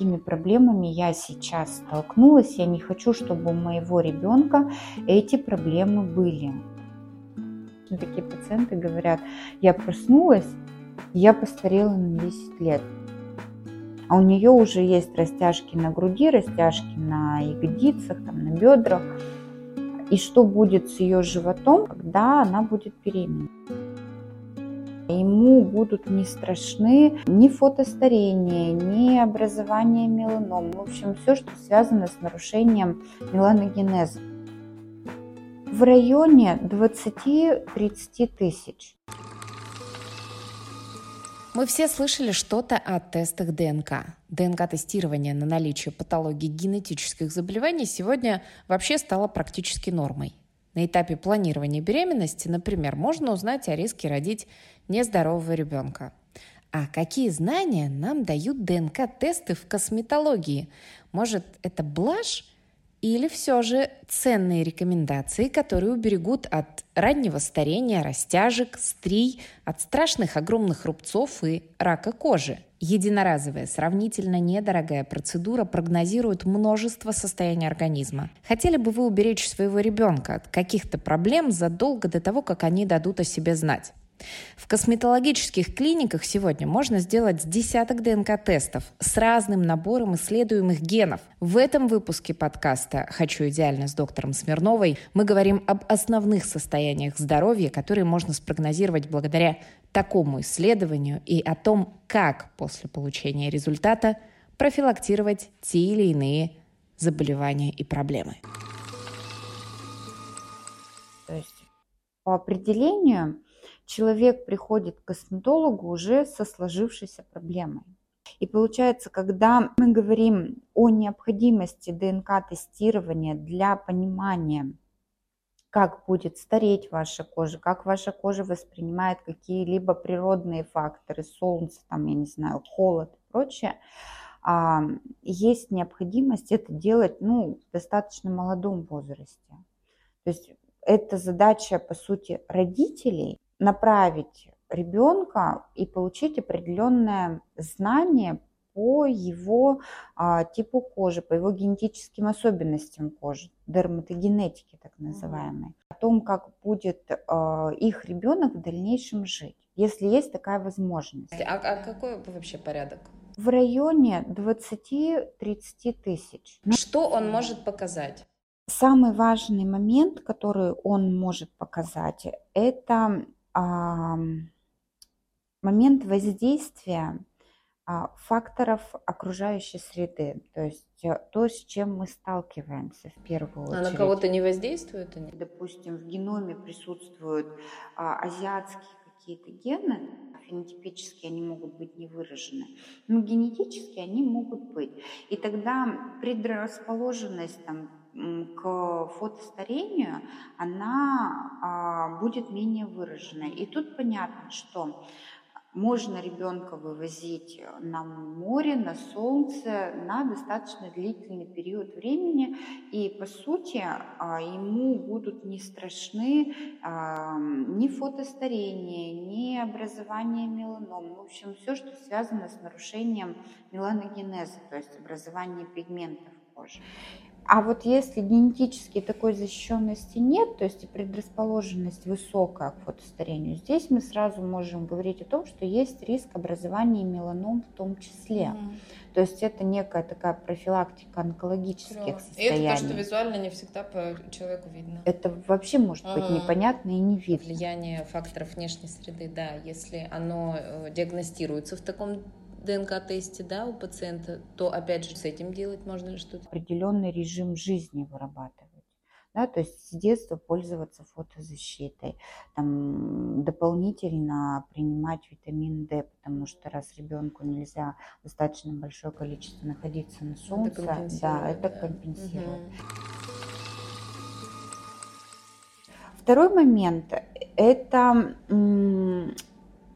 какими проблемами я сейчас столкнулась. Я не хочу, чтобы у моего ребенка эти проблемы были. Такие пациенты говорят, я проснулась, я постарела на 10 лет. А у нее уже есть растяжки на груди, растяжки на ягодицах, там, на бедрах. И что будет с ее животом, когда она будет беременна? Ему будут не страшны ни фотостарение, ни образование меланом. В общем, все, что связано с нарушением меланогенеза. В районе 20-30 тысяч. Мы все слышали что-то о тестах ДНК. ДНК-тестирование на наличие патологии генетических заболеваний сегодня вообще стало практически нормой. На этапе планирования беременности, например, можно узнать о риске родить нездорового ребенка. А какие знания нам дают ДНК-тесты в косметологии? Может, это блажь? Или все же ценные рекомендации, которые уберегут от раннего старения, растяжек, стрий, от страшных огромных рубцов и рака кожи? Единоразовая, сравнительно недорогая процедура прогнозирует множество состояний организма. Хотели бы вы уберечь своего ребенка от каких-то проблем задолго до того, как они дадут о себе знать? В косметологических клиниках сегодня можно сделать десяток ДНК-тестов с разным набором исследуемых генов. В этом выпуске подкаста «Хочу идеально» с доктором Смирновой мы говорим об основных состояниях здоровья, которые можно спрогнозировать благодаря такому исследованию и о том, как после получения результата профилактировать те или иные заболевания и проблемы. То есть по определению человек приходит к косметологу уже со сложившейся проблемой. И получается, когда мы говорим о необходимости ДНК-тестирования для понимания, как будет стареть ваша кожа, как ваша кожа воспринимает какие-либо природные факторы, солнце, там, я не знаю, холод и прочее, а, есть необходимость это делать ну, в достаточно молодом возрасте. То есть это задача, по сути, родителей направить ребенка и получить определенное знание по его а, типу кожи, по его генетическим особенностям кожи, дерматогенетики так называемой, о том, как будет а, их ребенок в дальнейшем жить, если есть такая возможность. А, а какой вообще порядок? В районе 20-30 тысяч. Что он может показать? Самый важный момент, который он может показать, это момент воздействия а, факторов окружающей среды, то есть э, то, с чем мы сталкиваемся в первую очередь. А на кого-то не воздействует они? Допустим, в геноме присутствуют а, азиатские какие-то гены, фенотипические они могут быть не выражены, но генетически они могут быть. И тогда предрасположенность там, к фотостарению, она а, будет менее выраженной. И тут понятно, что можно ребенка вывозить на море, на солнце на достаточно длительный период времени, и по сути а, ему будут не страшны а, ни фотостарение, ни образование меланом, в общем, все, что связано с нарушением меланогенеза, то есть образование пигментов кожи. А вот если генетически такой защищенности нет, то есть предрасположенность высокая к фотостарению, здесь мы сразу можем говорить о том, что есть риск образования меланом в том числе. Mm. То есть это некая такая профилактика онкологических Клево. состояний. И это то, что визуально не всегда по человеку видно. Это вообще может ага. быть непонятно и не видно. Влияние факторов внешней среды, да, если оно э, диагностируется в таком ДНК-тесте да, у пациента, то опять же с этим делать можно ли что-то? Определенный режим жизни вырабатывать. Да, то есть с детства пользоваться фотозащитой, там, дополнительно принимать витамин D, потому что раз ребенку нельзя достаточно большое количество находиться на солнце, это да, это да. компенсирует. Угу. Второй момент – это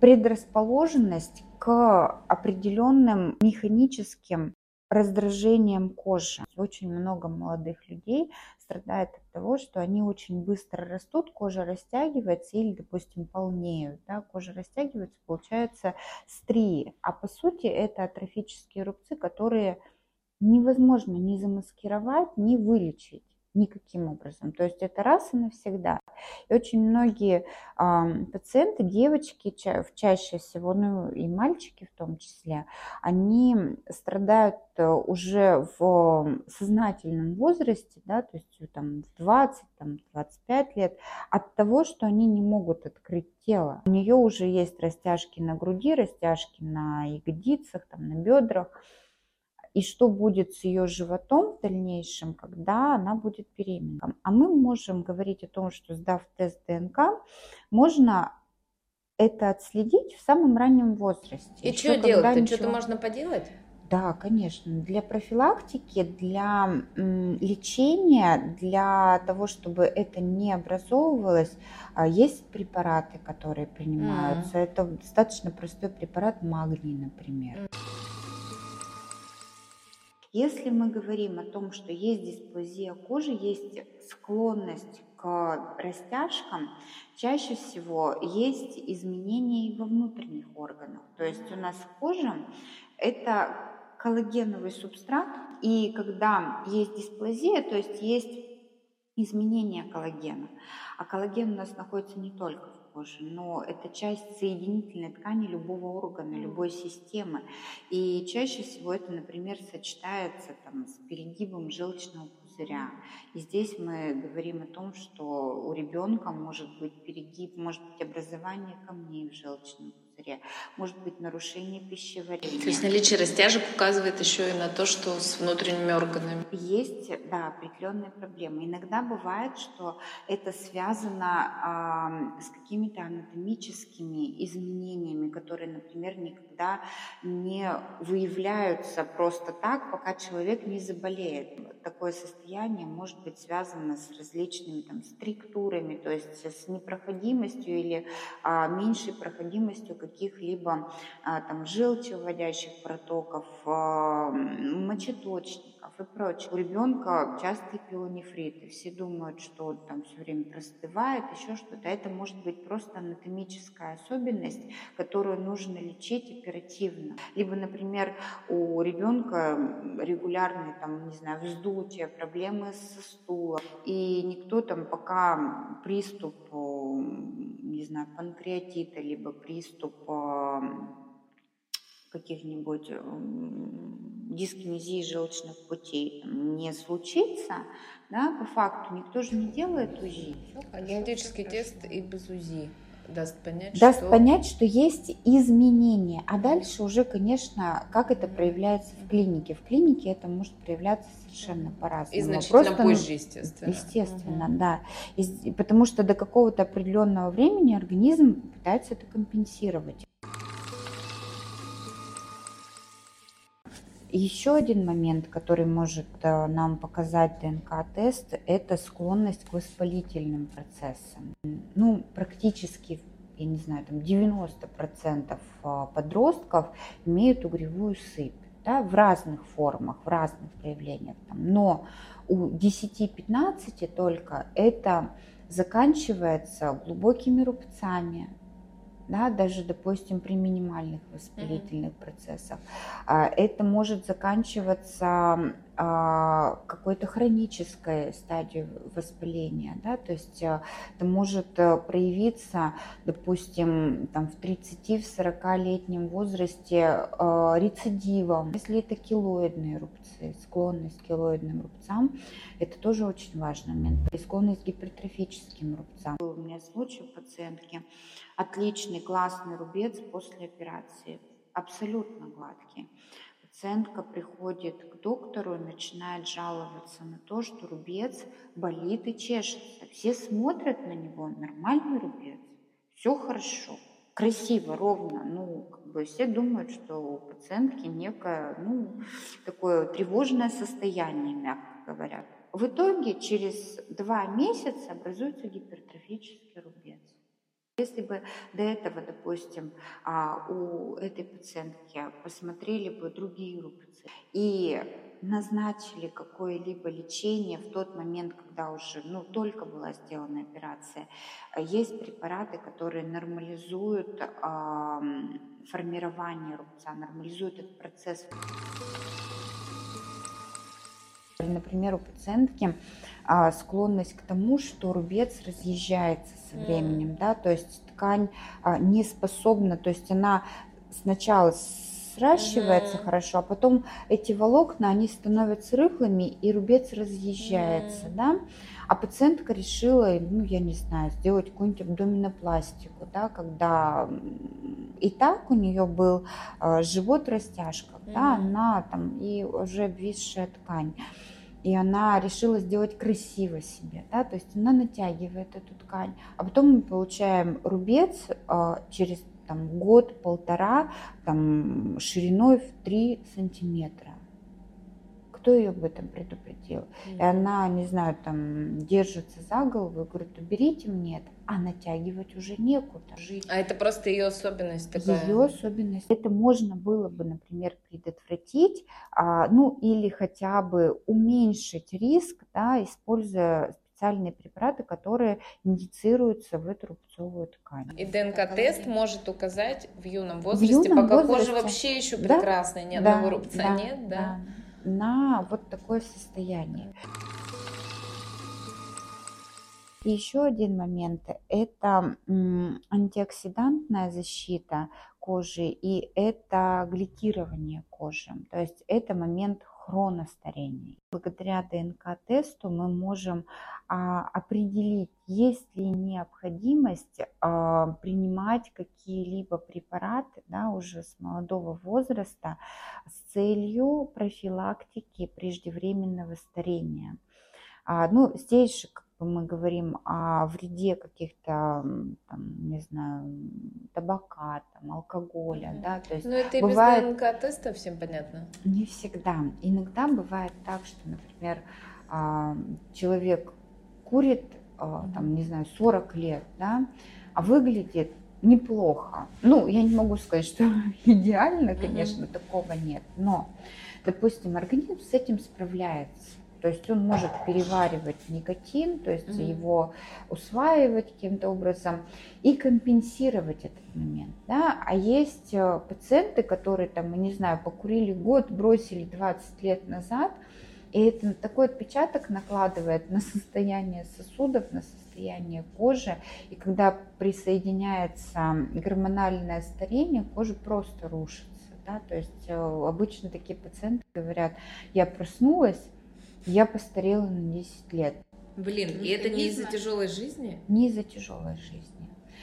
предрасположенность к определенным механическим раздражением кожи. Очень много молодых людей страдает от того, что они очень быстро растут, кожа растягивается или, допустим, полнеют. Да? Кожа растягивается, получается стрии. А по сути это атрофические рубцы, которые невозможно ни замаскировать, ни вылечить никаким образом. То есть это раз и навсегда. И очень многие пациенты, девочки ча- чаще всего, ну и мальчики в том числе, они страдают э, уже в сознательном возрасте, да, то есть там в 20, там, 25 лет, от того, что они не могут открыть тело. У нее уже есть растяжки на груди, растяжки на ягодицах, там, на бедрах и что будет с ее животом в дальнейшем, когда она будет беременна. А мы можем говорить о том, что сдав тест ДНК, можно это отследить в самом раннем возрасте. И что делать? Ничего... Что-то можно поделать? Да, конечно. Для профилактики, для лечения, для того, чтобы это не образовывалось, а, есть препараты, которые принимаются. Mm. Это достаточно простой препарат магний, например. Mm. Если мы говорим о том, что есть дисплазия кожи, есть склонность к растяжкам, чаще всего есть изменения и во внутренних органах. То есть у нас кожа – это коллагеновый субстрат, и когда есть дисплазия, то есть есть изменение коллагена. А коллаген у нас находится не только кожи, но это часть соединительной ткани любого органа, любой системы. И чаще всего это, например, сочетается там, с перегибом желчного пузыря. И здесь мы говорим о том, что у ребенка может быть перегиб, может быть образование камней в желчном пузыре пузыре, может быть нарушение пищеварения. То есть наличие растяжек указывает еще и на то, что с внутренними органами. Есть, да, определенные проблемы. Иногда бывает, что это связано э, с какими-то анатомическими изменениями, которые, например, никогда не выявляются просто так, пока человек не заболеет. Такое состояние может быть связано с различными там, структурами, то есть с непроходимостью или а, меньшей проходимостью каких-либо а, там желчевыводящих протоков, а, мочеточников и прочее. У ребенка частые пилонефриты. Все думают, что он там все время простывает, еще что-то. Это может быть просто анатомическая особенность, которую нужно лечить оперативно. Либо, например, у ребенка регулярные там, не знаю, вздутие, проблемы со стулом. И никто там пока приступ не знаю, панкреатита, либо приступ каких-нибудь дискинезии желчных путей не случится, да, по факту никто же не делает УЗИ. Генетический тест и без УЗИ даст понять, даст что... понять, что есть изменения. А дальше уже, конечно, как это проявляется в клинике. В клинике это может проявляться совершенно по-разному. И значительно Просто, ну, позже, естественно. Естественно, угу. да. И, потому что до какого-то определенного времени организм пытается это компенсировать. Еще один момент, который может э, нам показать ДНК-тест, это склонность к воспалительным процессам. Ну, практически, я не знаю, там 90% э, подростков имеют угревую сыпь да, в разных формах, в разных проявлениях. Но у 10-15 только это заканчивается глубокими рубцами, да, даже, допустим, при минимальных воспалительных mm-hmm. процессах. А, это может заканчиваться какой-то хронической стадией воспаления, да, то есть а, это может э, проявиться, допустим, там в 30-40-летнем возрасте рецидивом. Если это килоидные рубцы, склонность к килоидным рубцам, это тоже очень важный момент. И склонность к гипертрофическим рубцам. У меня случай пациентки, отличный, классный рубец после операции, абсолютно гладкий. Пациентка приходит к доктору и начинает жаловаться на то, что рубец болит и чешется. Все смотрят на него, нормальный рубец, все хорошо, красиво, ровно. Ну, как бы все думают, что у пациентки некое, ну, такое тревожное состояние, мягко говоря. В итоге через два месяца образуется гипертрофический рубец. Если бы до этого, допустим, а, у этой пациентки посмотрели бы другие группы и назначили какое-либо лечение в тот момент, когда уже ну, только была сделана операция. Есть препараты, которые нормализуют э, формирование рубца, нормализуют этот процесс. Например, у пациентки а, склонность к тому, что рубец разъезжается со временем, mm. да, то есть ткань а, не способна, то есть она сначала сращивается mm. хорошо, а потом эти волокна, они становятся рыхлыми, и рубец разъезжается, mm. да. А пациентка решила, ну, я не знаю, сделать какую-нибудь абдоминопластику, да, когда и так у нее был э, живот растяжка, mm. да, она там и уже обвисшая ткань. И она решила сделать красиво себе, да, то есть она натягивает эту ткань, а потом мы получаем рубец э, через там год-полтора, там шириной в 3 сантиметра. Кто ее об этом предупредил? Mm-hmm. И она, не знаю, там держится за голову и говорит, уберите мне это, а натягивать уже некуда. Жить. А это просто ее особенность такая? Ее особенность. Это можно было бы, например, предотвратить, а, ну или хотя бы уменьшить риск, да, используя специальные препараты, которые индицируются в эту рубцовую ткань. И ДНК-тест может указать в юном возрасте, в юном пока возрасте. кожа вообще еще да? прекрасная, ни да, одного рубца да, нет, да? да? На вот такое состояние. И еще один момент – это антиоксидантная защита кожи и это гликирование кожи. То есть это момент хроностарения. Благодаря ДНК-тесту мы можем а, определить, есть ли необходимость а, принимать какие-либо препараты да, уже с молодого возраста с целью профилактики преждевременного старения. А, ну, здесь же, мы говорим о вреде каких-то, там, не знаю, табака, там, алкоголя, mm-hmm. да, то есть. Ну это бывает... и без ДНК-теста всем понятно. Не всегда. Иногда бывает так, что, например, а, человек курит, а, там, не знаю, 40 лет, да, а выглядит неплохо. Ну, я не могу сказать, что идеально, конечно, mm-hmm. такого нет, но, допустим, организм с этим справляется. То есть он может переваривать никотин, то есть mm-hmm. его усваивать каким-то образом и компенсировать этот момент. Да? А есть э, пациенты, которые там, не знаю, покурили год, бросили 20 лет назад, и это такой отпечаток накладывает на состояние сосудов, на состояние кожи. И когда присоединяется гормональное старение, кожа просто рушится. Да? То есть э, обычно такие пациенты говорят, я проснулась, я постарела на 10 лет. Блин, и это не из-за тяжелой жизни? Не из-за тяжелой жизни.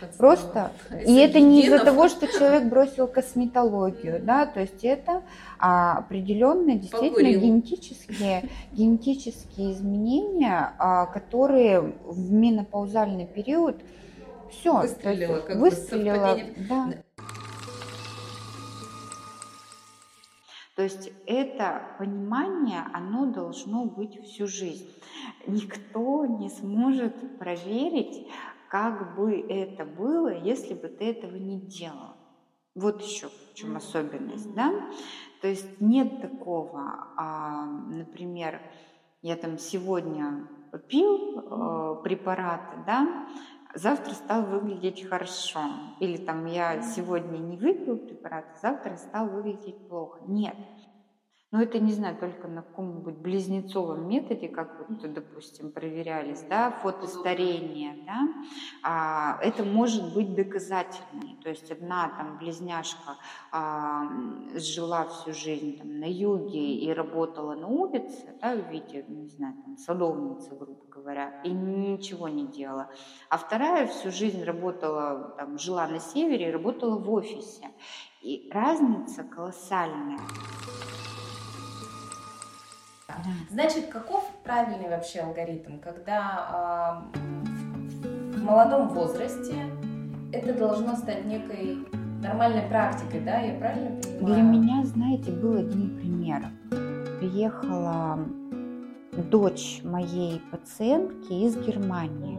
Подстава. Просто, и это не из-за того, что человек бросил косметологию, да, то есть это а, определенные действительно Покурил. генетические, генетические изменения, а, которые в менопаузальный период все, выстрелила, как выстрелила, бы да. То есть это понимание, оно должно быть всю жизнь. Никто не сможет проверить, как бы это было, если бы ты этого не делал. Вот еще в чем особенность, да? То есть нет такого, а, например, я там сегодня пил э, препараты, да, завтра стал выглядеть хорошо. Или там я сегодня не выпил препарат, завтра стал выглядеть плохо. Нет. Но это, не знаю, только на каком-нибудь близнецовом методе, как вот, допустим, проверялись, да, фотостарение, да, а, это может быть доказательным. То есть одна там близняшка а, жила всю жизнь там на юге и работала на улице, да, в виде, не знаю, там, садовницы, грубо говоря, и ничего не делала. А вторая всю жизнь работала, там, жила на севере и работала в офисе. И разница колоссальная. Значит, каков правильный вообще алгоритм, когда э, в молодом возрасте это должно стать некой нормальной практикой, да? Я правильно понимаю? Для меня, знаете, был один пример. Приехала дочь моей пациентки из Германии.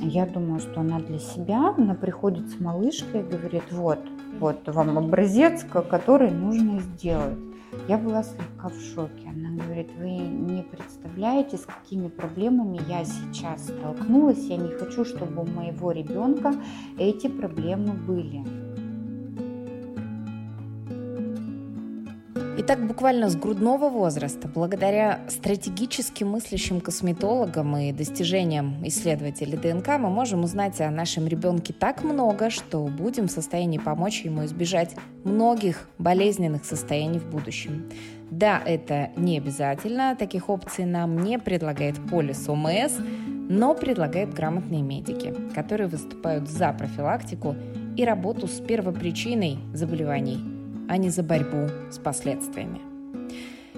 Я думаю, что она для себя. Она приходит с малышкой и говорит, вот, вот вам образец, который нужно сделать. Я была слегка в шоке. Она говорит, вы не представляете, с какими проблемами я сейчас столкнулась. Я не хочу, чтобы у моего ребенка эти проблемы были. Итак, буквально с грудного возраста, благодаря стратегически мыслящим косметологам и достижениям исследователей ДНК, мы можем узнать о нашем ребенке так много, что будем в состоянии помочь ему избежать многих болезненных состояний в будущем. Да, это не обязательно, таких опций нам не предлагает полис ОМС, но предлагают грамотные медики, которые выступают за профилактику и работу с первопричиной заболеваний – а не за борьбу с последствиями.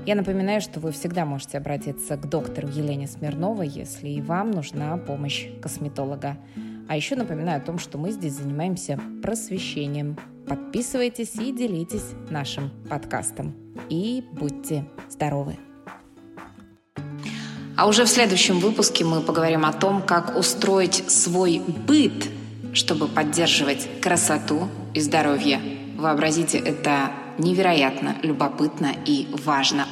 Я напоминаю, что вы всегда можете обратиться к доктору Елене Смирновой, если и вам нужна помощь косметолога. А еще напоминаю о том, что мы здесь занимаемся просвещением. Подписывайтесь и делитесь нашим подкастом. И будьте здоровы! А уже в следующем выпуске мы поговорим о том, как устроить свой быт, чтобы поддерживать красоту и здоровье Вообразите, это невероятно любопытно и важно.